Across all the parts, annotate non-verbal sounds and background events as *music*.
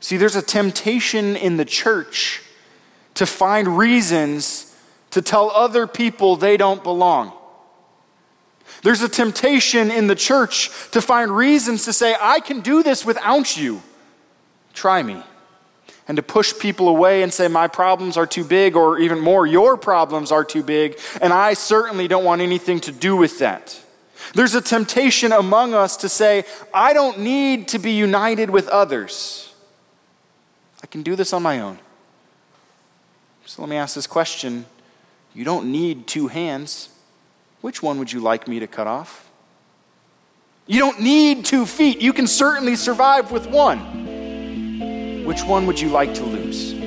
See, there's a temptation in the church to find reasons to tell other people they don't belong. There's a temptation in the church to find reasons to say, I can do this without you. Try me. And to push people away and say, My problems are too big, or even more, your problems are too big, and I certainly don't want anything to do with that. There's a temptation among us to say, I don't need to be united with others. Can do this on my own. So let me ask this question You don't need two hands. Which one would you like me to cut off? You don't need two feet. You can certainly survive with one. Which one would you like to lose?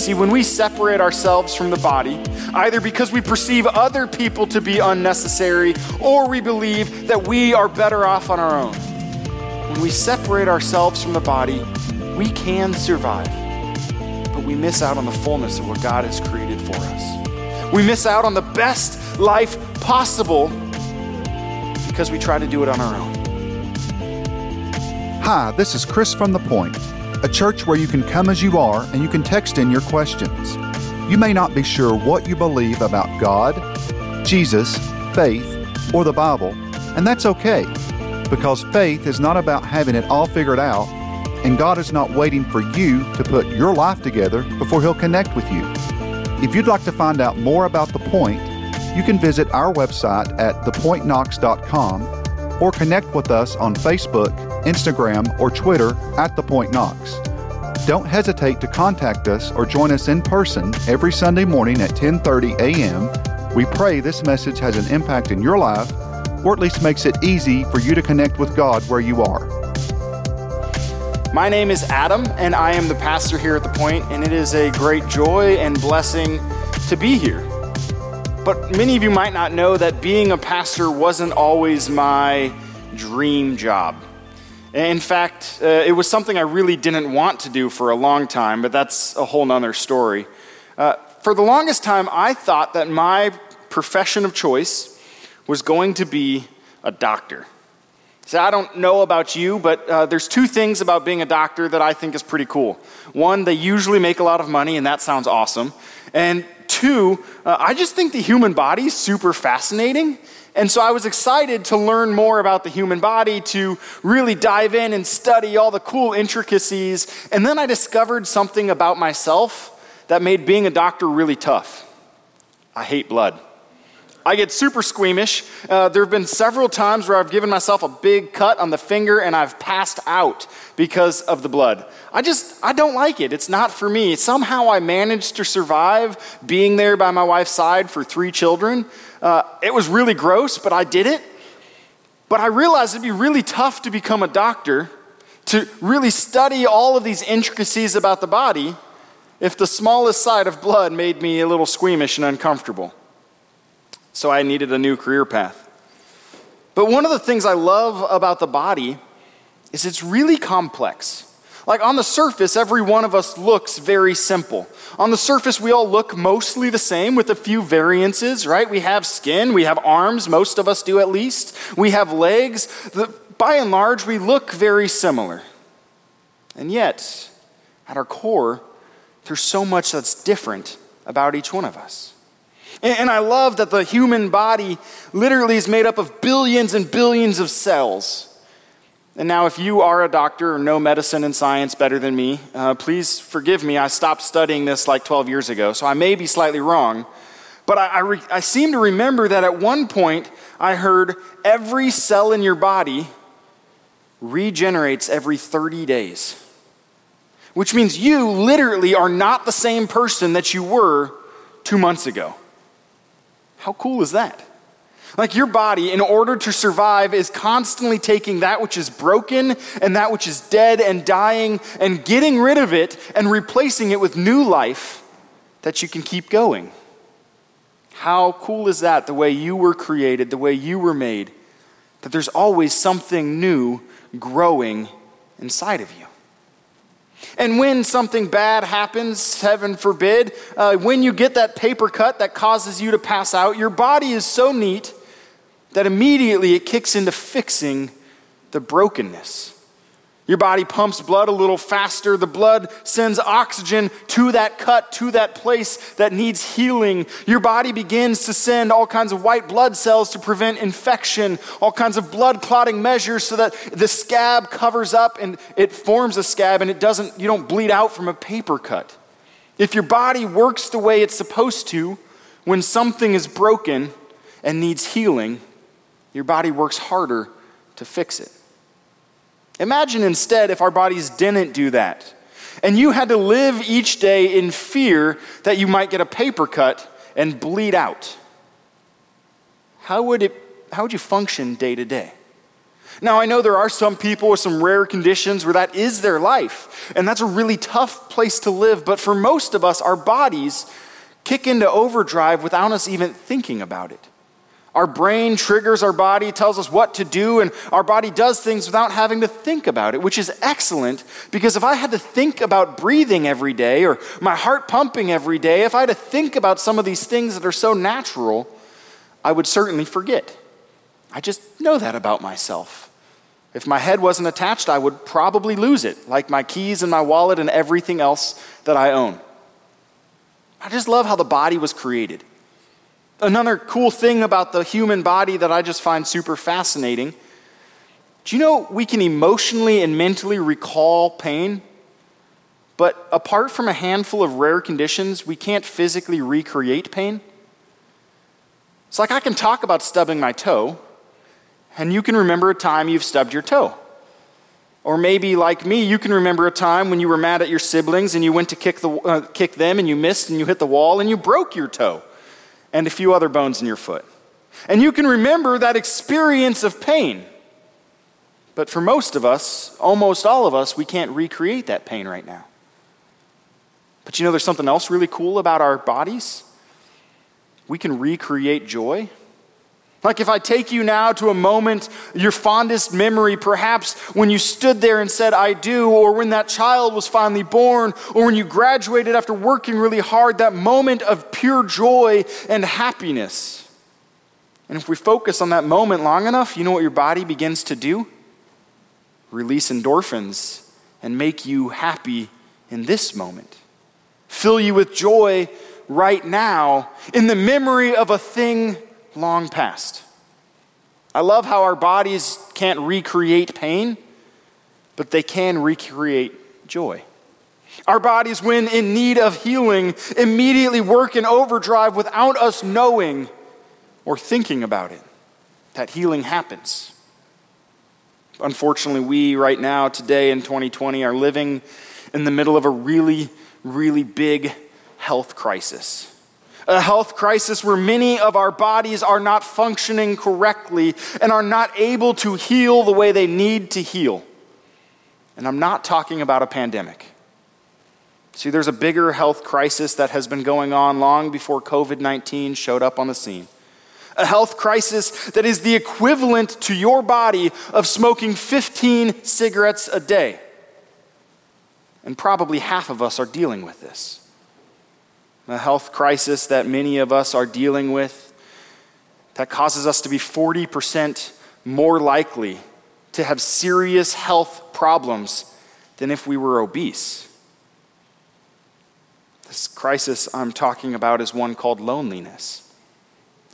See, when we separate ourselves from the body, either because we perceive other people to be unnecessary or we believe that we are better off on our own, when we separate ourselves from the body, we can survive, but we miss out on the fullness of what God has created for us. We miss out on the best life possible because we try to do it on our own. Hi, this is Chris from The Point, a church where you can come as you are and you can text in your questions. You may not be sure what you believe about God, Jesus, faith, or the Bible, and that's okay because faith is not about having it all figured out, and God is not waiting for you to put your life together before He'll connect with you. If you'd like to find out more about The Point, you can visit our website at thepointknox.com or connect with us on Facebook, Instagram, or Twitter at The Point Knox. Don't hesitate to contact us or join us in person every Sunday morning at 10:30 a.m. We pray this message has an impact in your life or at least makes it easy for you to connect with God where you are. My name is Adam, and I am the pastor here at The Point, and it is a great joy and blessing to be here. But many of you might not know that being a pastor wasn't always my dream job. In fact, uh, it was something I really didn't want to do for a long time, but that's a whole nother story. Uh, for the longest time, I thought that my profession of choice was going to be a doctor. So I don't know about you, but uh, there's two things about being a doctor that I think is pretty cool. One, they usually make a lot of money, and that sounds awesome. And two, uh, I just think the human body is super fascinating. And so I was excited to learn more about the human body, to really dive in and study all the cool intricacies. And then I discovered something about myself that made being a doctor really tough. I hate blood. I get super squeamish. Uh, there have been several times where I've given myself a big cut on the finger and I've passed out because of the blood. I just, I don't like it. It's not for me. Somehow I managed to survive being there by my wife's side for three children. Uh, it was really gross, but I did it. But I realized it'd be really tough to become a doctor, to really study all of these intricacies about the body, if the smallest sight of blood made me a little squeamish and uncomfortable so I needed a new career path. But one of the things I love about the body is it's really complex. Like on the surface, every one of us looks very simple. On the surface, we all look mostly the same with a few variances, right? We have skin, we have arms, most of us do at least. We have legs. The, by and large, we look very similar. And yet, at our core, there's so much that's different about each one of us. And I love that the human body literally is made up of billions and billions of cells. And now, if you are a doctor or know medicine and science better than me, uh, please forgive me. I stopped studying this like 12 years ago, so I may be slightly wrong. But I, I, re- I seem to remember that at one point I heard every cell in your body regenerates every 30 days, which means you literally are not the same person that you were two months ago. How cool is that? Like your body, in order to survive, is constantly taking that which is broken and that which is dead and dying and getting rid of it and replacing it with new life that you can keep going. How cool is that, the way you were created, the way you were made, that there's always something new growing inside of you? And when something bad happens, heaven forbid, uh, when you get that paper cut that causes you to pass out, your body is so neat that immediately it kicks into fixing the brokenness. Your body pumps blood a little faster. The blood sends oxygen to that cut, to that place that needs healing. Your body begins to send all kinds of white blood cells to prevent infection, all kinds of blood clotting measures so that the scab covers up and it forms a scab and it doesn't, you don't bleed out from a paper cut. If your body works the way it's supposed to, when something is broken and needs healing, your body works harder to fix it. Imagine instead if our bodies didn't do that, and you had to live each day in fear that you might get a paper cut and bleed out. How would, it, how would you function day to day? Now, I know there are some people with some rare conditions where that is their life, and that's a really tough place to live, but for most of us, our bodies kick into overdrive without us even thinking about it. Our brain triggers our body, tells us what to do, and our body does things without having to think about it, which is excellent because if I had to think about breathing every day or my heart pumping every day, if I had to think about some of these things that are so natural, I would certainly forget. I just know that about myself. If my head wasn't attached, I would probably lose it, like my keys and my wallet and everything else that I own. I just love how the body was created. Another cool thing about the human body that I just find super fascinating do you know we can emotionally and mentally recall pain? But apart from a handful of rare conditions, we can't physically recreate pain. It's like I can talk about stubbing my toe, and you can remember a time you've stubbed your toe. Or maybe, like me, you can remember a time when you were mad at your siblings and you went to kick, the, uh, kick them and you missed and you hit the wall and you broke your toe and a few other bones in your foot. And you can remember that experience of pain. But for most of us, almost all of us, we can't recreate that pain right now. But you know, there's something else really cool about our bodies. We can recreate joy. Like if I take you now to a moment, your fondest memory, perhaps when you stood there and said, I do, or when that child was finally born, or when you graduated after working really hard, that moment of pure joy and happiness. And if we focus on that moment long enough, you know what your body begins to do? Release endorphins and make you happy in this moment. Fill you with joy right now in the memory of a thing long past. I love how our bodies can't recreate pain, but they can recreate joy. Our bodies, when in need of healing, immediately work in overdrive without us knowing or thinking about it. That healing happens. Unfortunately, we right now, today in 2020, are living in the middle of a really, really big health crisis a health crisis where many of our bodies are not functioning correctly and are not able to heal the way they need to heal. And I'm not talking about a pandemic. See, there's a bigger health crisis that has been going on long before COVID 19 showed up on the scene. A health crisis that is the equivalent to your body of smoking 15 cigarettes a day. And probably half of us are dealing with this a health crisis that many of us are dealing with that causes us to be 40% more likely to have serious health problems than if we were obese. This crisis I'm talking about is one called loneliness.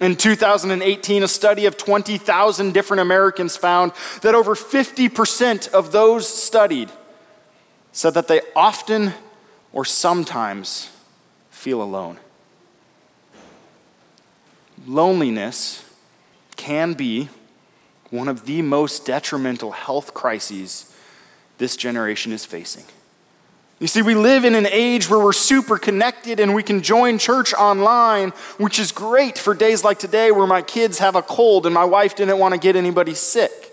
In 2018, a study of 20,000 different Americans found that over 50% of those studied said that they often or sometimes feel alone. Loneliness can be one of the most detrimental health crises this generation is facing. You see, we live in an age where we're super connected and we can join church online, which is great for days like today where my kids have a cold and my wife didn't want to get anybody sick.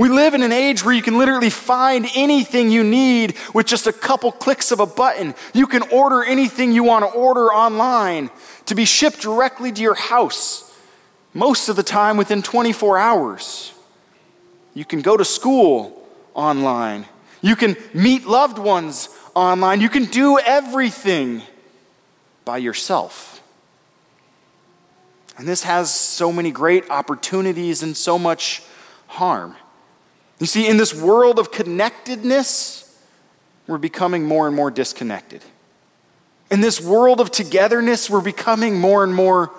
We live in an age where you can literally find anything you need with just a couple clicks of a button. You can order anything you want to order online to be shipped directly to your house, most of the time within 24 hours. You can go to school online. You can meet loved ones online. You can do everything by yourself. And this has so many great opportunities and so much harm. You see, in this world of connectedness, we're becoming more and more disconnected. In this world of togetherness, we're becoming more and more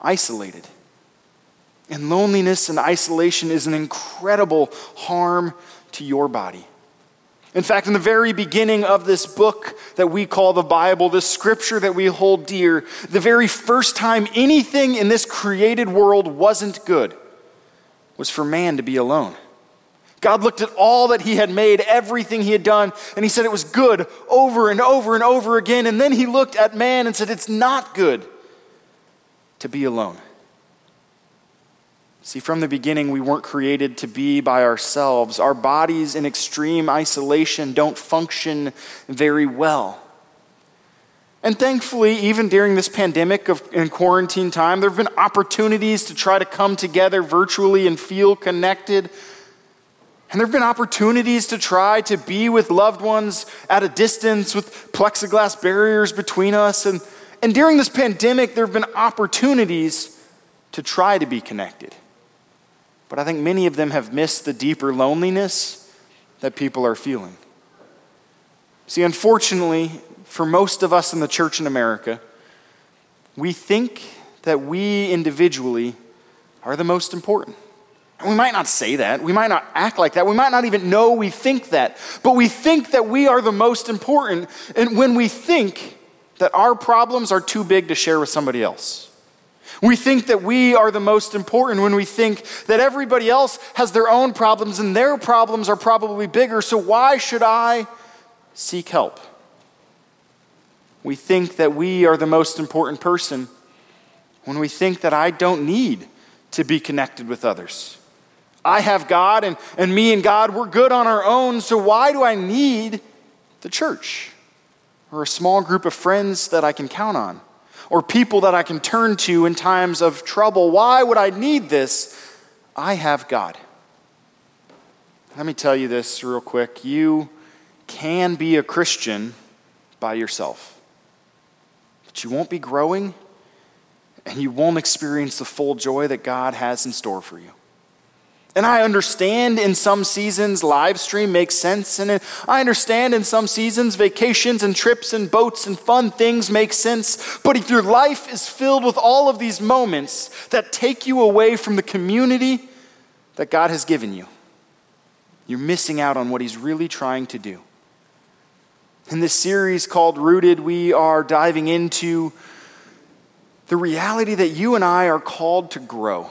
isolated. And loneliness and isolation is an incredible harm to your body. In fact, in the very beginning of this book that we call the Bible, this scripture that we hold dear, the very first time anything in this created world wasn't good was for man to be alone. God looked at all that he had made, everything he had done, and he said it was good over and over and over again. And then he looked at man and said, It's not good to be alone. See, from the beginning, we weren't created to be by ourselves. Our bodies in extreme isolation don't function very well. And thankfully, even during this pandemic of, and quarantine time, there have been opportunities to try to come together virtually and feel connected. And there have been opportunities to try to be with loved ones at a distance with plexiglass barriers between us. And, and during this pandemic, there have been opportunities to try to be connected. But I think many of them have missed the deeper loneliness that people are feeling. See, unfortunately, for most of us in the church in America, we think that we individually are the most important. And we might not say that. We might not act like that. We might not even know we think that. But we think that we are the most important. And when we think that our problems are too big to share with somebody else. We think that we are the most important when we think that everybody else has their own problems and their problems are probably bigger, so why should I seek help? We think that we are the most important person when we think that I don't need to be connected with others. I have God, and, and me and God, we're good on our own, so why do I need the church or a small group of friends that I can count on? or people that I can turn to in times of trouble. Why would I need this? I have God. Let me tell you this real quick. You can be a Christian by yourself, but you won't be growing and you won't experience the full joy that God has in store for you. And I understand in some seasons live stream makes sense. And I understand in some seasons vacations and trips and boats and fun things make sense. But if your life is filled with all of these moments that take you away from the community that God has given you, you're missing out on what He's really trying to do. In this series called Rooted, we are diving into the reality that you and I are called to grow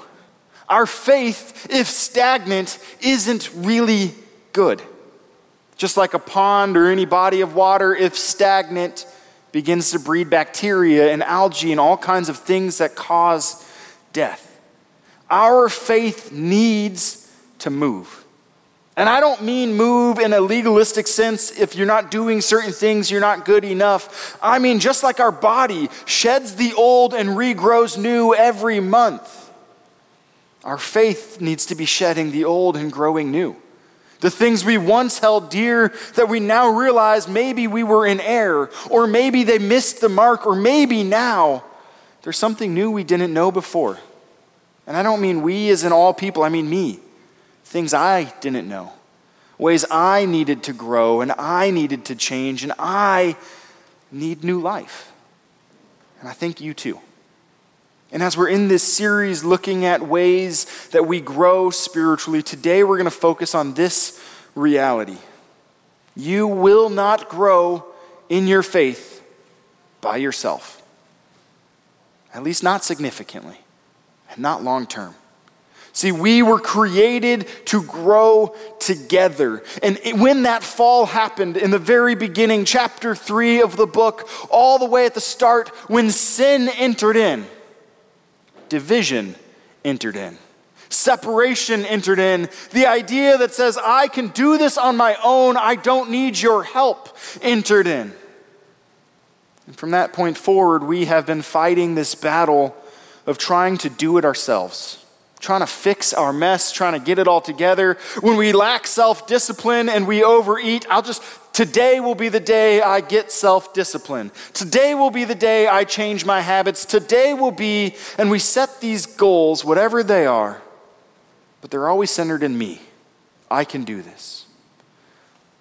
our faith, if stagnant, isn't really good. Just like a pond or any body of water, if stagnant, begins to breed bacteria and algae and all kinds of things that cause death. Our faith needs to move. And I don't mean move in a legalistic sense. If you're not doing certain things, you're not good enough. I mean, just like our body sheds the old and regrows new every month. Our faith needs to be shedding the old and growing new. The things we once held dear that we now realize maybe we were in error, or maybe they missed the mark, or maybe now there's something new we didn't know before. And I don't mean we as in all people, I mean me. Things I didn't know, ways I needed to grow, and I needed to change, and I need new life. And I think you too. And as we're in this series looking at ways that we grow spiritually, today we're going to focus on this reality. You will not grow in your faith by yourself, at least not significantly, and not long term. See, we were created to grow together. And when that fall happened in the very beginning, chapter three of the book, all the way at the start, when sin entered in, division entered in. Separation entered in. The idea that says, I can do this on my own, I don't need your help, entered in. And from that point forward, we have been fighting this battle of trying to do it ourselves, trying to fix our mess, trying to get it all together. When we lack self discipline and we overeat, I'll just Today will be the day I get self discipline. Today will be the day I change my habits. Today will be, and we set these goals, whatever they are, but they're always centered in me. I can do this.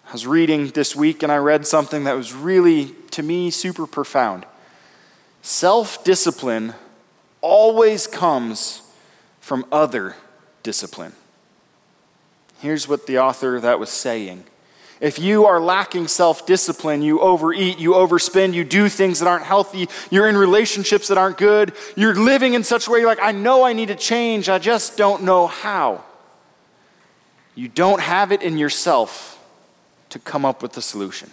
I was reading this week and I read something that was really, to me, super profound. Self discipline always comes from other discipline. Here's what the author that was saying. If you are lacking self discipline, you overeat, you overspend, you do things that aren't healthy, you're in relationships that aren't good, you're living in such a way like, I know I need to change, I just don't know how. You don't have it in yourself to come up with the solution,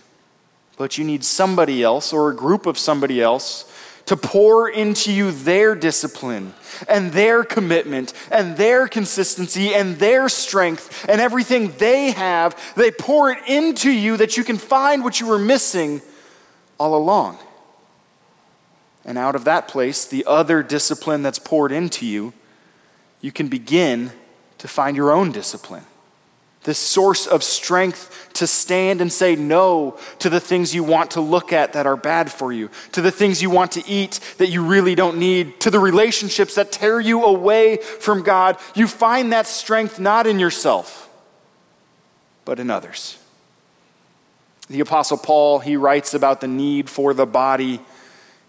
but you need somebody else or a group of somebody else to pour into you their discipline and their commitment and their consistency and their strength and everything they have. They pour it into you that you can find what you were missing all along. And out of that place, the other discipline that's poured into you, you can begin to find your own discipline this source of strength to stand and say no to the things you want to look at that are bad for you, to the things you want to eat that you really don't need, to the relationships that tear you away from God. You find that strength not in yourself, but in others. The Apostle Paul, he writes about the need for the body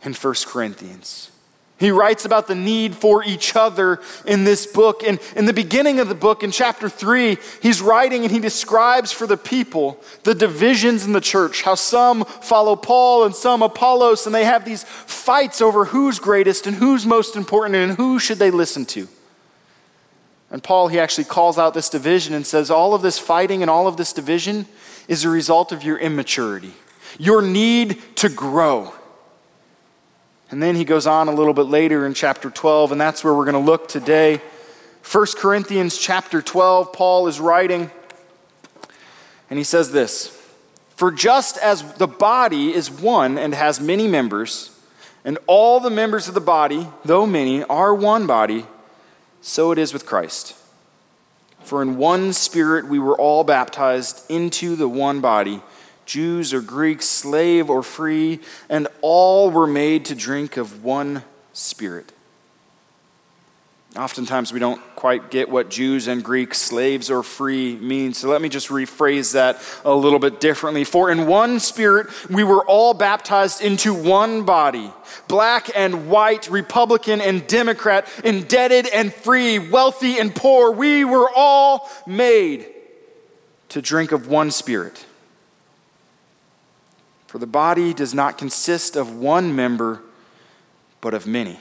in 1 Corinthians. He writes about the need for each other in this book. And in the beginning of the book, in chapter 3, he's writing and he describes for the people the divisions in the church, how some follow Paul and some Apollos, and they have these fights over who's greatest and who's most important and who should they listen to. And Paul, he actually calls out this division and says, All of this fighting and all of this division is a result of your immaturity, your need to grow. And then he goes on a little bit later in chapter 12, and that's where we're going to look today. 1 Corinthians chapter 12, Paul is writing, and he says this For just as the body is one and has many members, and all the members of the body, though many, are one body, so it is with Christ. For in one spirit we were all baptized into the one body Jews or Greeks, slave or free, and all were made to drink of one spirit. Oftentimes, we don't quite get what Jews and Greeks, slaves or free mean. So let me just rephrase that a little bit differently. For in one spirit, we were all baptized into one body black and white, Republican and Democrat, indebted and free, wealthy and poor. We were all made to drink of one spirit. For the body does not consist of one member, but of many.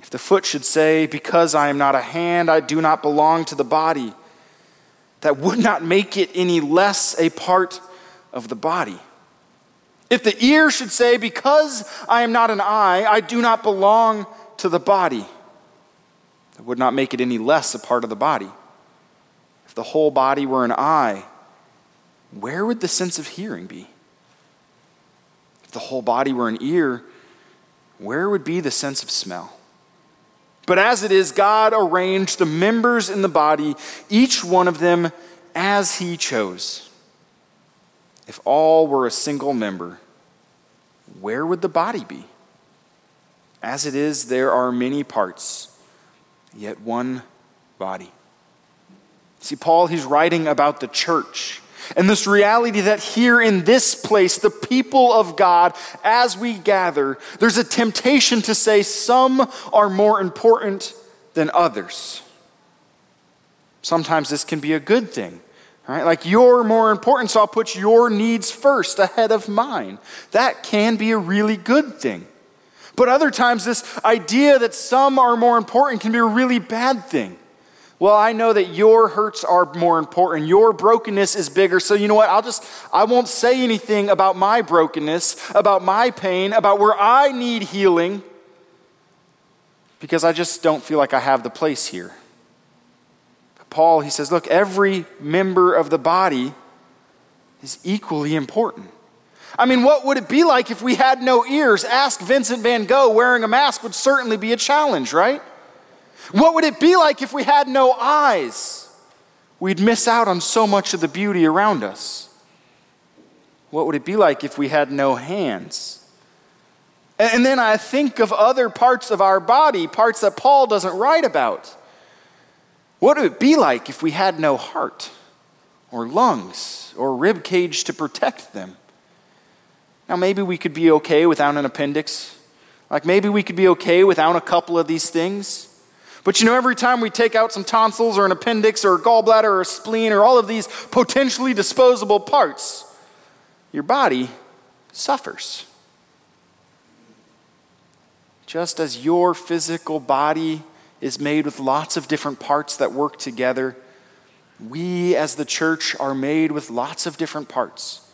If the foot should say, Because I am not a hand, I do not belong to the body, that would not make it any less a part of the body. If the ear should say, Because I am not an eye, I do not belong to the body, that would not make it any less a part of the body. If the whole body were an eye, where would the sense of hearing be? If the whole body were an ear, where would be the sense of smell? But as it is, God arranged the members in the body, each one of them as He chose. If all were a single member, where would the body be? As it is, there are many parts, yet one body. See, Paul, he's writing about the church. And this reality that here in this place, the people of God, as we gather, there's a temptation to say some are more important than others. Sometimes this can be a good thing. Right? Like you're more important, so I'll put your needs first ahead of mine. That can be a really good thing. But other times, this idea that some are more important can be a really bad thing. Well, I know that your hurts are more important. Your brokenness is bigger. So, you know what? I'll just, I won't say anything about my brokenness, about my pain, about where I need healing, because I just don't feel like I have the place here. Paul, he says, look, every member of the body is equally important. I mean, what would it be like if we had no ears? Ask Vincent van Gogh wearing a mask would certainly be a challenge, right? What would it be like if we had no eyes? We'd miss out on so much of the beauty around us. What would it be like if we had no hands? And then I think of other parts of our body, parts that Paul doesn't write about. What would it be like if we had no heart or lungs or rib cage to protect them? Now, maybe we could be okay without an appendix. Like maybe we could be okay without a couple of these things. But you know, every time we take out some tonsils or an appendix or a gallbladder or a spleen or all of these potentially disposable parts, your body suffers. Just as your physical body is made with lots of different parts that work together, we as the church are made with lots of different parts.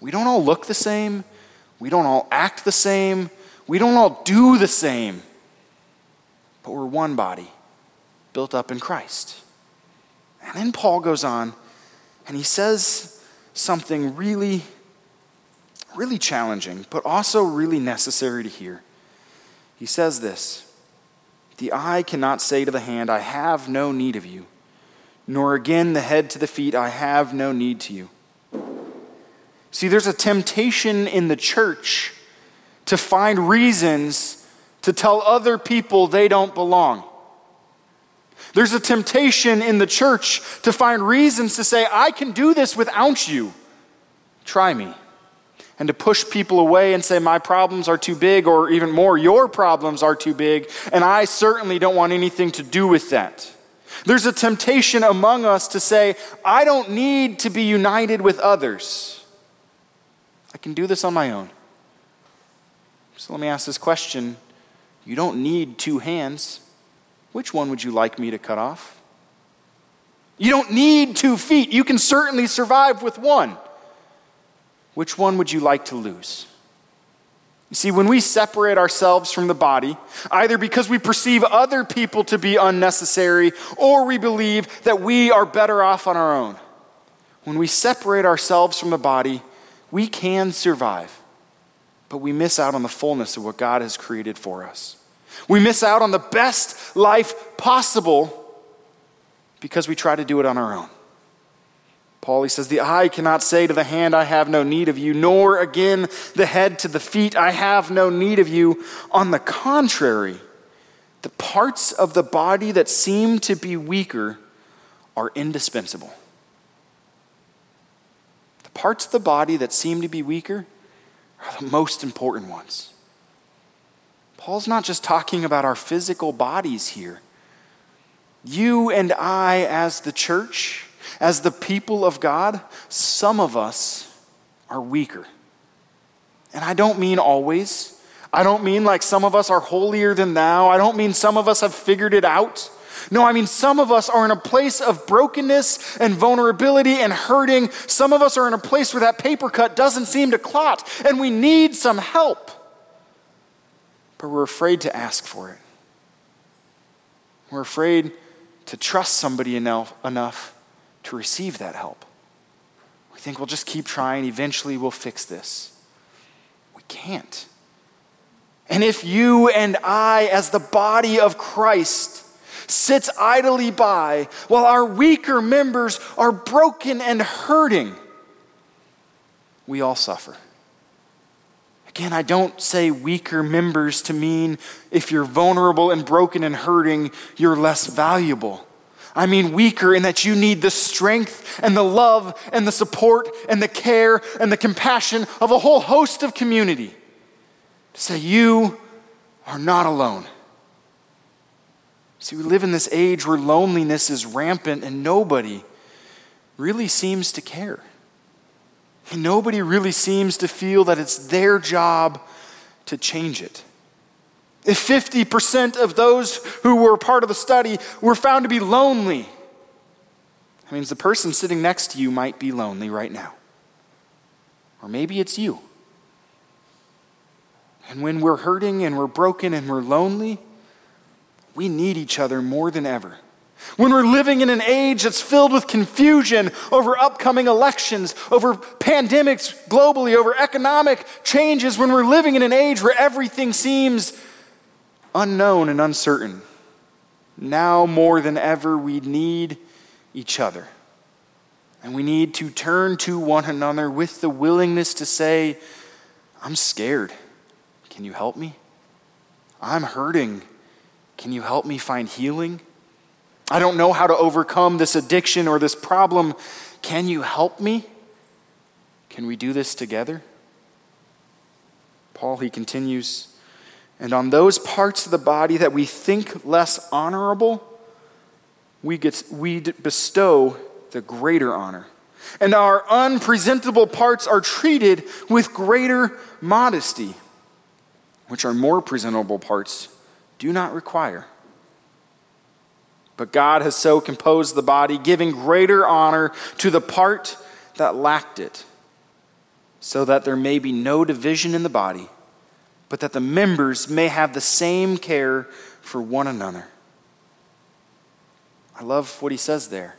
We don't all look the same, we don't all act the same, we don't all do the same but we're one body built up in Christ. And then Paul goes on and he says something really, really challenging, but also really necessary to hear. He says this The eye cannot say to the hand, I have no need of you, nor again the head to the feet, I have no need to you. See, there's a temptation in the church to find reasons to tell other people they don't belong. There's a temptation in the church to find reasons to say, I can do this without you. Try me. And to push people away and say, My problems are too big, or even more, your problems are too big, and I certainly don't want anything to do with that. There's a temptation among us to say, I don't need to be united with others. I can do this on my own. So let me ask this question you don't need two hands. Which one would you like me to cut off? You don't need two feet. You can certainly survive with one. Which one would you like to lose? You see, when we separate ourselves from the body, either because we perceive other people to be unnecessary or we believe that we are better off on our own, when we separate ourselves from the body, we can survive but we miss out on the fullness of what God has created for us. We miss out on the best life possible because we try to do it on our own. Paul, he says, The eye cannot say to the hand, I have no need of you, nor again the head to the feet, I have no need of you. On the contrary, the parts of the body that seem to be weaker are indispensable. The parts of the body that seem to be weaker are the most important ones. Paul's not just talking about our physical bodies here. You and I, as the church, as the people of God, some of us are weaker. And I don't mean always. I don't mean like some of us are holier than thou. I don't mean some of us have figured it out. No, I mean, some of us are in a place of brokenness and vulnerability and hurting. Some of us are in a place where that paper cut doesn't seem to clot, and we need some help. But we're afraid to ask for it. We're afraid to trust somebody enough, enough to receive that help. We think we'll just keep trying, eventually we'll fix this. We can't. And if you and I, as the body of Christ, sits idly by while our weaker members are broken and hurting, we all suffer. Again, I don't say weaker members to mean if you're vulnerable and broken and hurting, you're less valuable. I mean weaker in that you need the strength and the love and the support and the care and the compassion of a whole host of community to say, You are not alone. See, we live in this age where loneliness is rampant and nobody really seems to care. Nobody really seems to feel that it's their job to change it. If 50% of those who were part of the study were found to be lonely, that means the person sitting next to you might be lonely right now. Or maybe it's you. And when we're hurting and we're broken and we're lonely, we need each other more than ever. When we're living in an age that's filled with confusion over upcoming elections, over pandemics globally, over economic changes, when we're living in an age where everything seems unknown and uncertain, now more than ever, we need each other. And we need to turn to one another with the willingness to say, I'm scared. Can you help me? I'm hurting. Can you help me find healing? I don't know how to overcome this addiction or this problem. Can you help me? Can we do this together? Paul, he continues, and on those parts of the body that we think less honorable, we, get, we bestow the greater honor. And our unpresentable parts are treated with greater modesty, which our more presentable parts do not require. But God has so composed the body, giving greater honor to the part that lacked it, so that there may be no division in the body, but that the members may have the same care for one another. I love what he says there.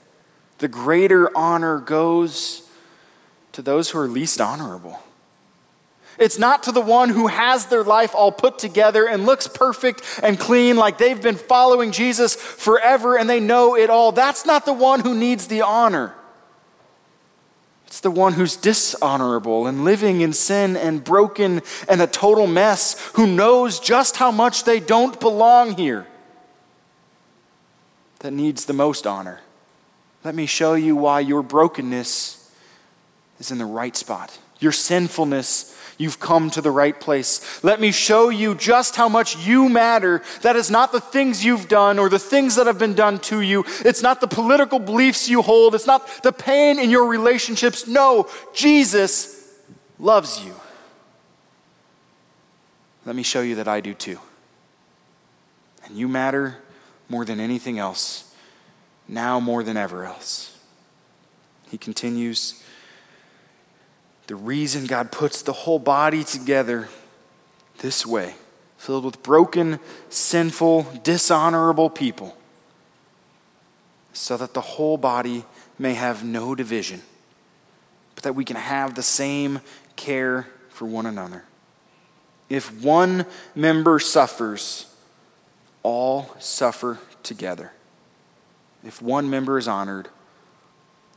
The greater honor goes to those who are least honorable. It's not to the one who has their life all put together and looks perfect and clean, like they've been following Jesus forever and they know it all. That's not the one who needs the honor. It's the one who's dishonorable and living in sin and broken and a total mess, who knows just how much they don't belong here, that needs the most honor. Let me show you why your brokenness is in the right spot. Your sinfulness You've come to the right place. Let me show you just how much you matter. That is not the things you've done or the things that have been done to you. It's not the political beliefs you hold. It's not the pain in your relationships. No, Jesus loves you. Let me show you that I do too. And you matter more than anything else, now more than ever else. He continues the reason God puts the whole body together this way, filled with broken, sinful, dishonorable people, so that the whole body may have no division, but that we can have the same care for one another. If one member suffers, all suffer together. If one member is honored,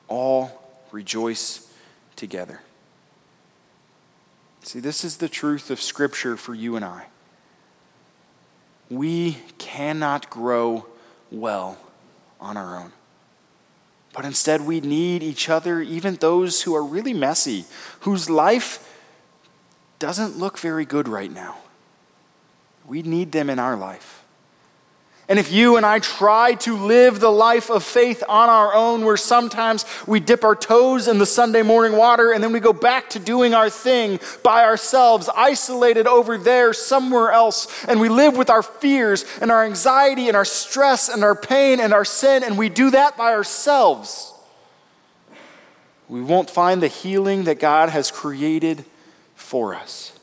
all rejoice together. See, this is the truth of Scripture for you and I. We cannot grow well on our own. But instead, we need each other, even those who are really messy, whose life doesn't look very good right now. We need them in our life. And if you and I try to live the life of faith on our own, where sometimes we dip our toes in the Sunday morning water and then we go back to doing our thing by ourselves, isolated over there somewhere else, and we live with our fears and our anxiety and our stress and our pain and our sin, and we do that by ourselves, we won't find the healing that God has created for us,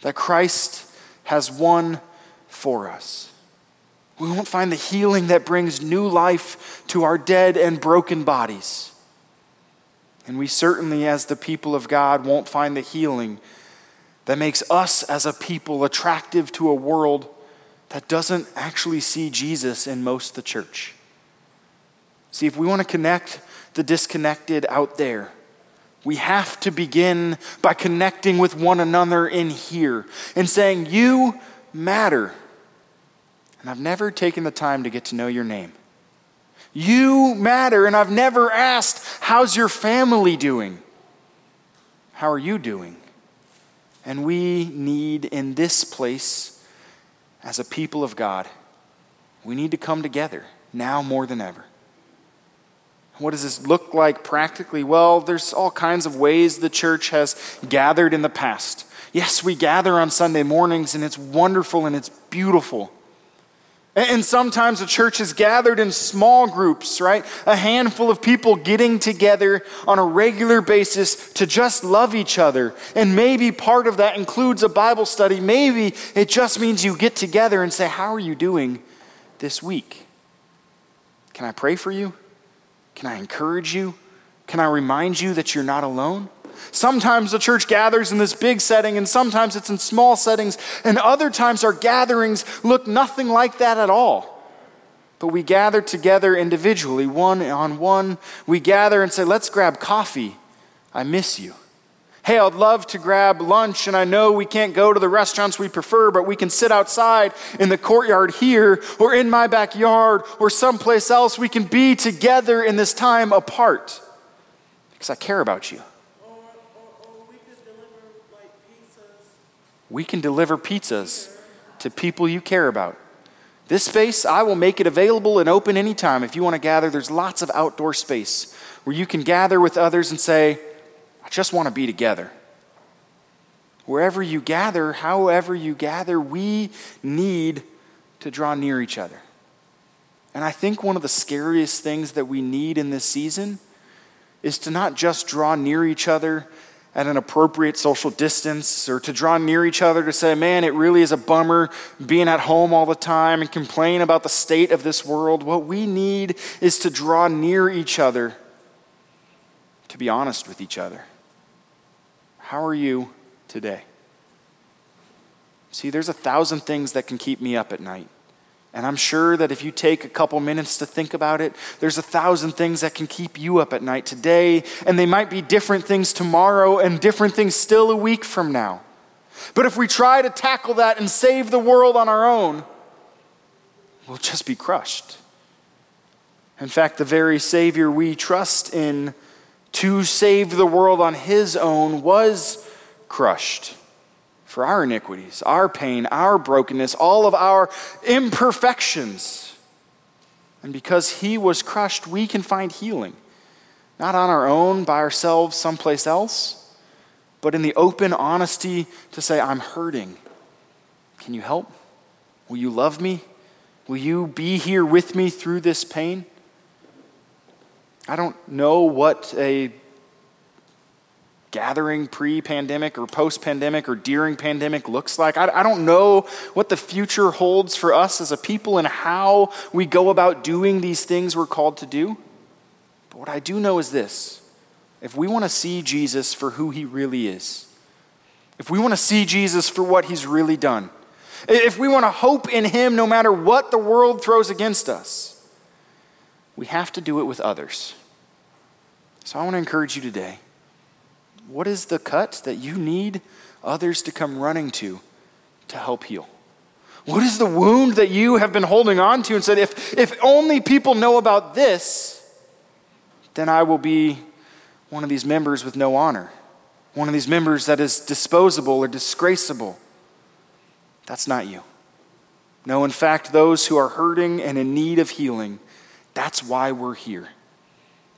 that Christ has won for us. We won't find the healing that brings new life to our dead and broken bodies. And we certainly, as the people of God, won't find the healing that makes us as a people attractive to a world that doesn't actually see Jesus in most of the church. See, if we want to connect the disconnected out there, we have to begin by connecting with one another in here and saying, You matter and I've never taken the time to get to know your name. You matter, and I've never asked, How's your family doing? How are you doing? And we need in this place, as a people of God, we need to come together now more than ever. What does this look like practically? Well, there's all kinds of ways the church has gathered in the past. Yes, we gather on Sunday mornings, and it's wonderful and it's beautiful. And sometimes the church is gathered in small groups, right? A handful of people getting together on a regular basis to just love each other. And maybe part of that includes a Bible study. Maybe it just means you get together and say, How are you doing this week? Can I pray for you? Can I encourage you? Can I remind you that you're not alone? Sometimes the church gathers in this big setting, and sometimes it's in small settings, and other times our gatherings look nothing like that at all. But we gather together individually, one on one. We gather and say, Let's grab coffee. I miss you. Hey, I'd love to grab lunch, and I know we can't go to the restaurants we prefer, but we can sit outside in the courtyard here, or in my backyard, or someplace else. We can be together in this time apart because I care about you. Or, or, or we could deliver like pizzas. We can deliver pizzas to people you care about. This space, I will make it available and open anytime. If you want to gather, there's lots of outdoor space where you can gather with others and say, I just want to be together. Wherever you gather, however you gather, we need to draw near each other. And I think one of the scariest things that we need in this season is to not just draw near each other at an appropriate social distance or to draw near each other to say, man, it really is a bummer being at home all the time and complain about the state of this world. What we need is to draw near each other, to be honest with each other. How are you today? See, there's a thousand things that can keep me up at night. And I'm sure that if you take a couple minutes to think about it, there's a thousand things that can keep you up at night today, and they might be different things tomorrow and different things still a week from now. But if we try to tackle that and save the world on our own, we'll just be crushed. In fact, the very Savior we trust in to save the world on his own was crushed for our iniquities, our pain, our brokenness, all of our imperfections. And because he was crushed, we can find healing, not on our own, by ourselves, someplace else, but in the open honesty to say, I'm hurting. Can you help? Will you love me? Will you be here with me through this pain? I don't know what a gathering pre pandemic or post pandemic or during pandemic looks like. I, I, don't know what the future holds for us as a people and how we go about doing these things we're called to do. But what I do know is this if we want to see Jesus for who he really is, if we want to see Jesus for what he's really done, if we want to hope in him no matter what the world throws against us, we have to do it with others. So I want to encourage you today what is the cut that you need others to come running to to help heal? What is the wound that you have been holding on to and said, if, if only people know about this, then I will be one of these members with no honor, one of these members that is disposable or disgraceable? That's not you. No, in fact, those who are hurting and in need of healing, that's why we're here.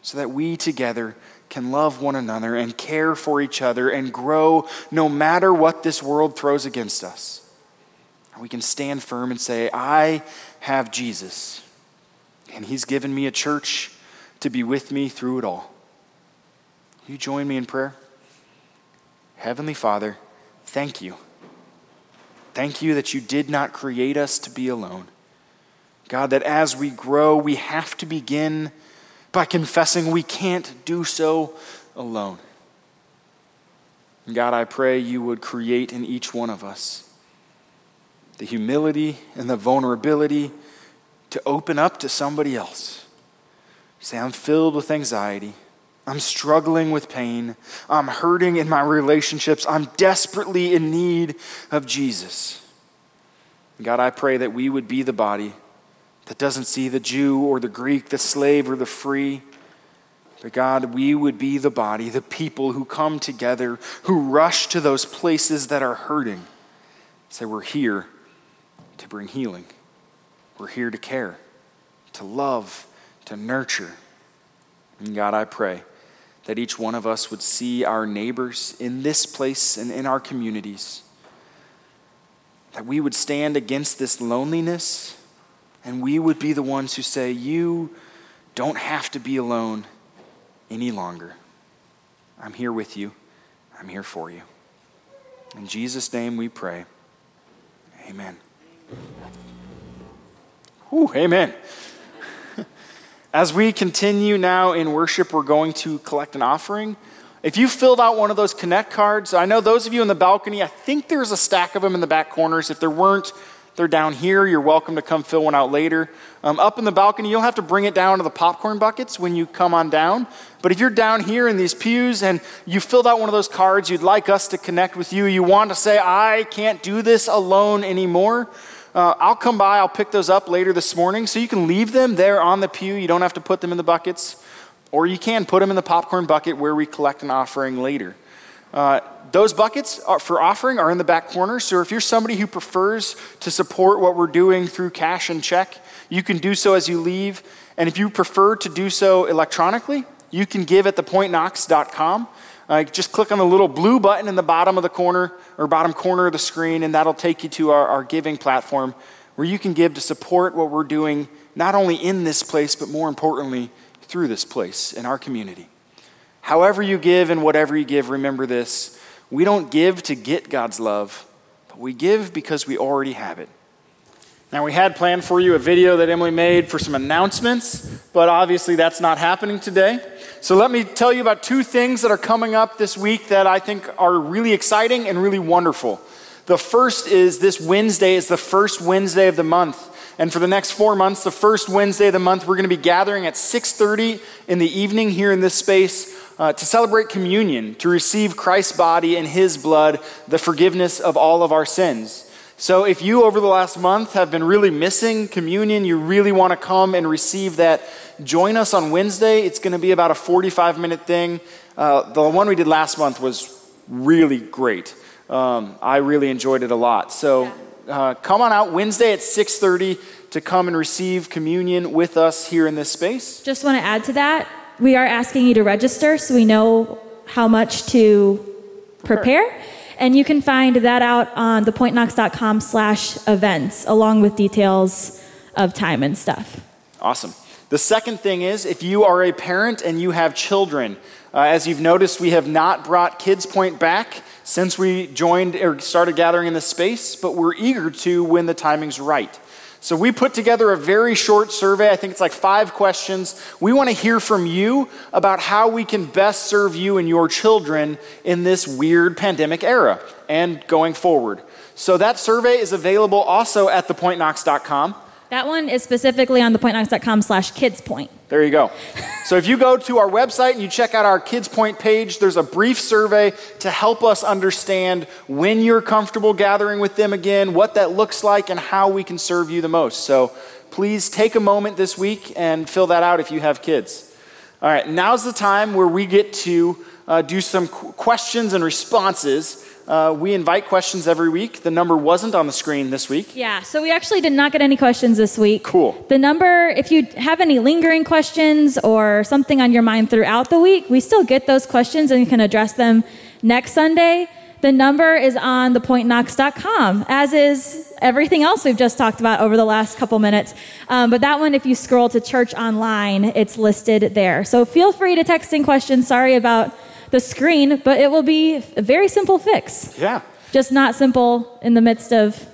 So that we together can love one another and care for each other and grow no matter what this world throws against us. We can stand firm and say, I have Jesus, and He's given me a church to be with me through it all. You join me in prayer? Heavenly Father, thank you. Thank you that you did not create us to be alone. God, that as we grow, we have to begin by confessing we can't do so alone. God, I pray you would create in each one of us the humility and the vulnerability to open up to somebody else. Say, I'm filled with anxiety. I'm struggling with pain. I'm hurting in my relationships. I'm desperately in need of Jesus. God, I pray that we would be the body that doesn't see the Jew or the Greek, the slave or the free. But God, we would be the body, the people who come together, who rush to those places that are hurting. Say, we're here to bring healing. We're here to care, to love, to nurture. And God, I pray that each one of us would see our neighbors in this place and in our communities, that we would stand against this loneliness and we would be the ones who say, You don't have to be alone any longer. I'm here with you, I'm here for you. In Jesus' name we pray. Amen. Whew, amen. *laughs* As we continue now in worship, we're going to collect an offering. If you filled out one of those Connect cards, I know those of you in the balcony, I think there's a stack of them in the back corners. If there weren't, They're down here. You're welcome to come fill one out later. Um, up in the balcony, you'll have to bring it down to the popcorn buckets when you come on down. But if you're down here in these pews and you filled out one of those cards, you'd like us to connect with you, you want to say, I can't do this alone anymore, uh, I'll come by, I'll pick those up later this morning. So you can leave them there on the pew. You don't have to put them in the buckets. Or you can put them in the popcorn bucket where we collect an offering later. Uh, those buckets for offering are in the back corner. So if you're somebody who prefers to support what we're doing through cash and check, you can do so as you leave. And if you prefer to do so electronically, you can give at thepointknox.com. Uh, just click on the little blue button in the bottom of the corner or bottom corner of the screen, and that'll take you to our, our giving platform where you can give to support what we're doing, not only in this place, but more importantly, through this place in our community. However, you give and whatever you give, remember this we don't give to get God's love, but we give because we already have it. Now, we had planned for you a video that Emily made for some announcements, but obviously that's not happening today. So, let me tell you about two things that are coming up this week that I think are really exciting and really wonderful. The first is this Wednesday is the first Wednesday of the month. And for the next four months, the first Wednesday of the month, we're going to be gathering at 6:30 in the evening here in this space uh, to celebrate communion, to receive Christ's body and His blood, the forgiveness of all of our sins. So, if you over the last month have been really missing communion, you really want to come and receive that, join us on Wednesday. It's going to be about a 45 minute thing. Uh, the one we did last month was really great. Um, I really enjoyed it a lot. So, uh, come on out Wednesday at 6:30 to come and receive communion with us here in this space. Just want to add to that. We are asking you to register so we know how much to prepare. And you can find that out on thepointknox.com slash events, along with details of time and stuff. Awesome. The second thing is if you are a parent and you have children, uh, as you've noticed, we have not brought Kids Point back since we joined or started gathering in this space, but we're eager to when the timing's right. So we put together a very short survey. I think it's like five questions. We want to hear from you about how we can best serve you and your children in this weird pandemic era and going forward. So that survey is available also at thepointknox.com. That one is specifically on thepointknox.com slash kidspoint. There you go. so if you go to our website and you check out our Kids Point page, there's a brief survey to help us understand when you're comfortable gathering with them again, what that looks like, and how we can serve you the most. So please take a moment this week and fill that out if you have kids. All right, now's the time where we get to uh, do some qu- questions and responses. Uh, we invite questions every week. The number wasn't on the screen this week. Yeah, so we actually did not get any questions this week. Cool. The number, if you have any lingering questions or something on your mind throughout the week, we still get those questions and you can address them next Sunday. The number is on thepointknox.com, as is everything else we've just talked about over the last couple minutes. Um, but that one, if you scroll to church online, it's listed there. So feel free to text in questions. Sorry about the screen, but it will be a very simple fix. Yeah. Just not simple in the midst of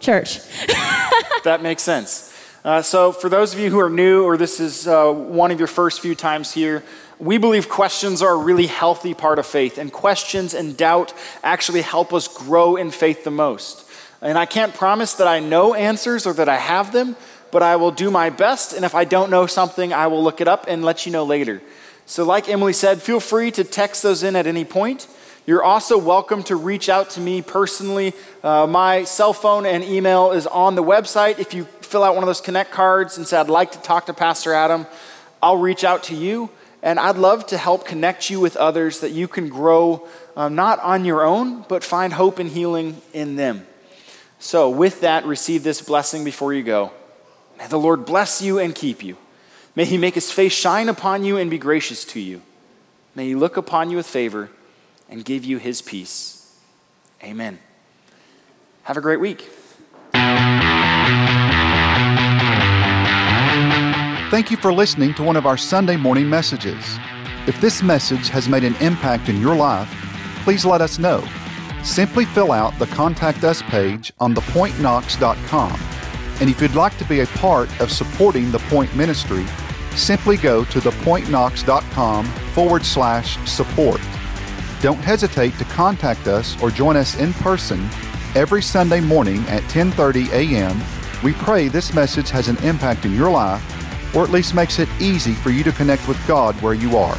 church. *laughs* that makes sense. Uh, so, for those of you who are new, or this is uh, one of your first few times here, we believe questions are a really healthy part of faith, and questions and doubt actually help us grow in faith the most. And I can't promise that I know answers or that I have them, but I will do my best, and if I don't know something, I will look it up and let you know later. So, like Emily said, feel free to text those in at any point. You're also welcome to reach out to me personally. Uh, my cell phone and email is on the website. If you fill out one of those Connect cards and say, I'd like to talk to Pastor Adam, I'll reach out to you. And I'd love to help connect you with others that you can grow um, not on your own, but find hope and healing in them. So, with that, receive this blessing before you go. May the Lord bless you and keep you. May he make his face shine upon you and be gracious to you. May he look upon you with favor and give you his peace. Amen. Have a great week. Thank you for listening to one of our Sunday morning messages. If this message has made an impact in your life, please let us know. Simply fill out the Contact Us page on thepointknox.com. And if you'd like to be a part of supporting the Point Ministry, simply go to thepointknox.com forward slash support. Don't hesitate to contact us or join us in person every Sunday morning at 10:30 a.m. We pray this message has an impact in your life or at least makes it easy for you to connect with God where you are.